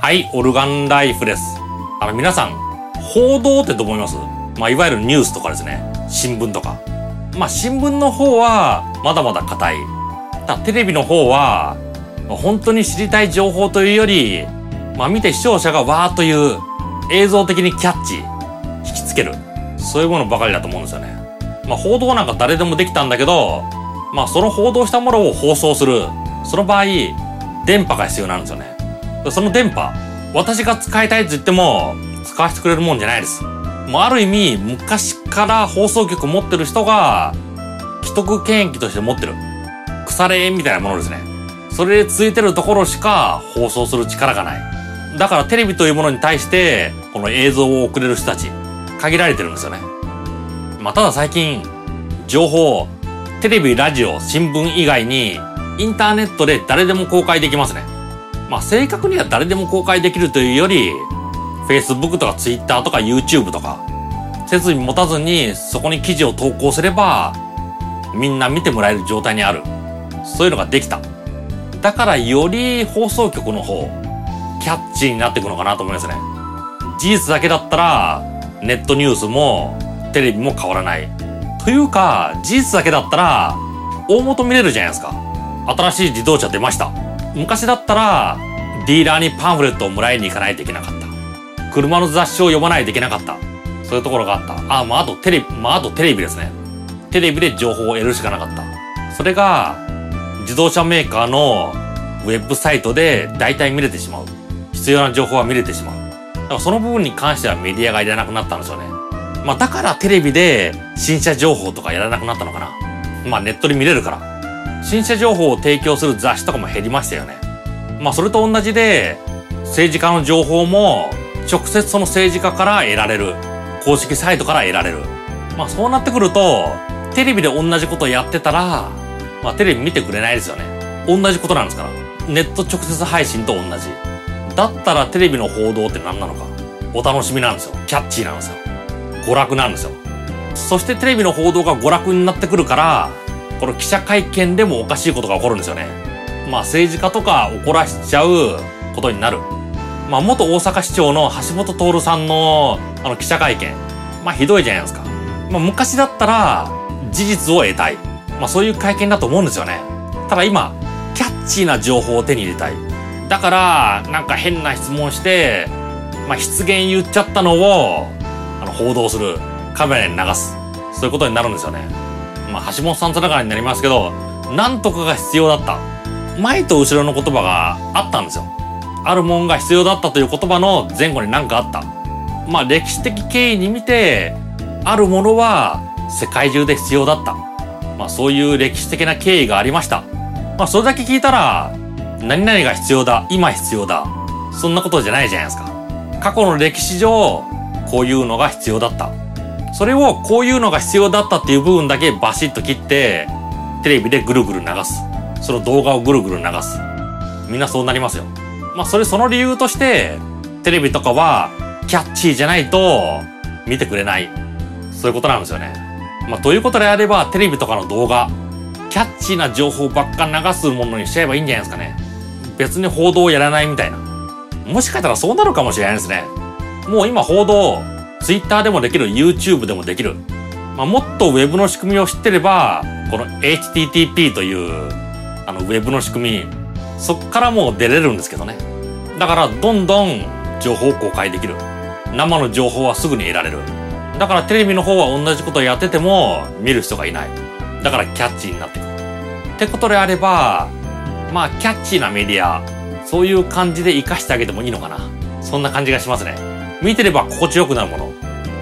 はい、オルガンライフです。あの、皆さん、報道ってどう思います？まあ、いわゆるニュースとかですね。新聞とか。まあ、新聞の方は、まだまだ硬い。ただ、テレビの方は、本当に知りたい情報というより、まあ、見て視聴者がわーという映像的にキャッチ、引きつける。そういうものばかりだと思うんですよね。まあ、報道なんか誰でもできたんだけど、まあ、その報道したものを放送する。その場合、電波が必要なんですよね。その電波、私が使いたいって言っても、使わせてくれるもんじゃないです。もうある意味、昔から放送局持ってる人が、既得権益として持ってる。腐れ縁みたいなものですね。それで続いてるところしか放送する力がない。だからテレビというものに対して、この映像を送れる人たち、限られてるんですよね。まあ、ただ最近、情報、テレビ、ラジオ、新聞以外に、インターネットで誰でも公開できますね。まあ正確には誰でも公開できるというより、Facebook とか Twitter とか YouTube とか、設備持たずにそこに記事を投稿すれば、みんな見てもらえる状態にある。そういうのができた。だからより放送局の方、キャッチーになっていくのかなと思いますね。事実だけだったら、ネットニュースもテレビも変わらない。というか、事実だけだったら、大元見れるじゃないですか。新しい自動車出ました。昔だったら、ディーラーにパンフレットをもらいに行かないといけなかった。車の雑誌を読まないといけなかった。そういうところがあった。あ、まあ、あとテレビ、まあ、あとテレビですね。テレビで情報を得るしかなかった。それが、自動車メーカーのウェブサイトで大体見れてしまう。必要な情報は見れてしまう。だからその部分に関してはメディアがいらなくなったんですよね。まあだからテレビで新車情報とかやらなくなったのかな。まあネットで見れるから。新車情報を提供する雑誌とかも減りましたよね。まあそれと同じで、政治家の情報も直接その政治家から得られる。公式サイトから得られる。まあそうなってくると、テレビで同じことやってたら、まあテレビ見てくれないですよね。同じことなんですから。ネット直接配信と同じ。だったらテレビの報道って何なのか。お楽しみなんですよ。キャッチーなんですよ。娯楽なんですよ。そしてテレビの報道が娯楽になってくるから、この記者会見でもおかしいことが起こるんですよね。まあ政治家とか怒らしちゃうことになる。まあ元大阪市長の橋本徹さんのあの記者会見。まあひどいじゃないですか。まあ昔だったら事実を得たい。まあそういう会見だと思うんですよね。ただ今、キャッチーな情報を手に入れたい。だから、なんか変な質問して、まあ失言言っちゃったのを、あの報道する。カメラに流す。そういうことになるんですよね。まあ、橋本さんつながりになりますけど、なんとかが必要だった。前と後ろの言葉があったんですよ。あるもんが必要だったという言葉の前後に何かあった。まあ、歴史的経緯に見て、あるものは世界中で必要だった。まあ、そういう歴史的な経緯がありました。まあ、それだけ聞いたら、何々が必要だ、今必要だ。そんなことじゃないじゃないですか。過去の歴史上、こういうのが必要だった。それをこういうのが必要だったっていう部分だけバシッと切って、テレビでぐるぐる流す。その動画をぐるぐる流す。みんなそうなりますよ。まあそれその理由として、テレビとかはキャッチーじゃないと見てくれない。そういうことなんですよね。まあということであればテレビとかの動画、キャッチーな情報ばっか流すものにしちゃえばいいんじゃないですかね。別に報道をやらないみたいな。もしかしたらそうなるかもしれないですね。もう今報道、Twitter でもできる、YouTube でもできる。まあ、もっと Web の仕組みを知ってれば、この HTTP という、あの Web の仕組み、そっからもう出れるんですけどね。だから、どんどん情報を公開できる。生の情報はすぐに得られる。だからテレビの方は同じことやってても見る人がいない。だからキャッチーになってくる。ってことであれば、まあキャッチーなメディア、そういう感じで活かしてあげてもいいのかな。そんな感じがしますね。見てれば心地よくなるもの。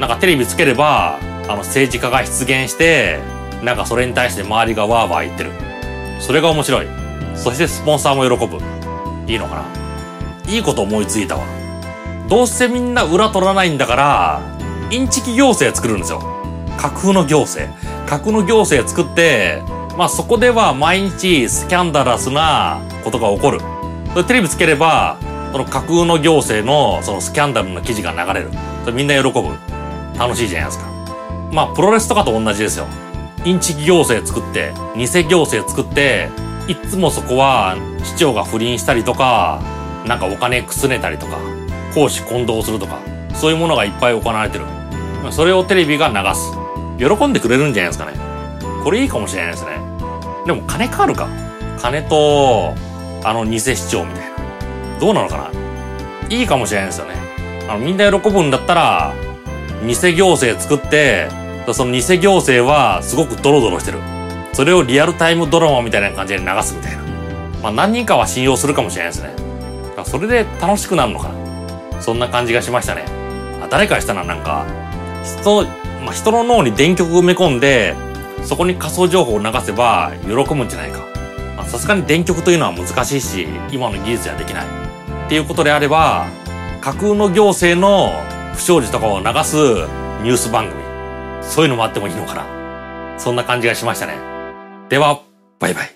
なんかテレビつければ、あの政治家が出現して、なんかそれに対して周りがワーワー言ってる。それが面白い。そしてスポンサーも喜ぶ。いいのかないいこと思いついたわ。どうせみんな裏取らないんだから、インチキ行政作るんですよ。架空の行政。架空の行政作って、まあそこでは毎日スキャンダラスなことが起こる。テレビつければ、その架空の行政のそのスキャンダルの記事が流れる。それみんな喜ぶ。楽しいじゃないですか。まあ、プロレスとかと同じですよ。インチキ行政作って、偽行政作って、いつもそこは市長が不倫したりとか、なんかお金くすねたりとか、公私混同するとか、そういうものがいっぱい行われてる。それをテレビが流す。喜んでくれるんじゃないですかね。これいいかもしれないですね。でも金かかるか。金と、あの偽市長みたいな。どうなのかな？いいかもしれないですよね。あの、みんな喜ぶんだったら、偽行政作って、その偽行政はすごくドロドロしてる。それをリアルタイムドラマみたいな感じで流すみたいな。まあ何人かは信用するかもしれないですね。それで楽しくなるのかな。そんな感じがしましたね。あ誰かしたらなんか、人、まあ、人の脳に電極埋め込んで、そこに仮想情報を流せば喜ぶんじゃないか。さすがに電極というのは難しいし、今の技術ではできない。っていうことであれば、架空の行政の不祥事とかを流すニュース番組。そういうのもあってもいいのかな。そんな感じがしましたね。では、バイバイ。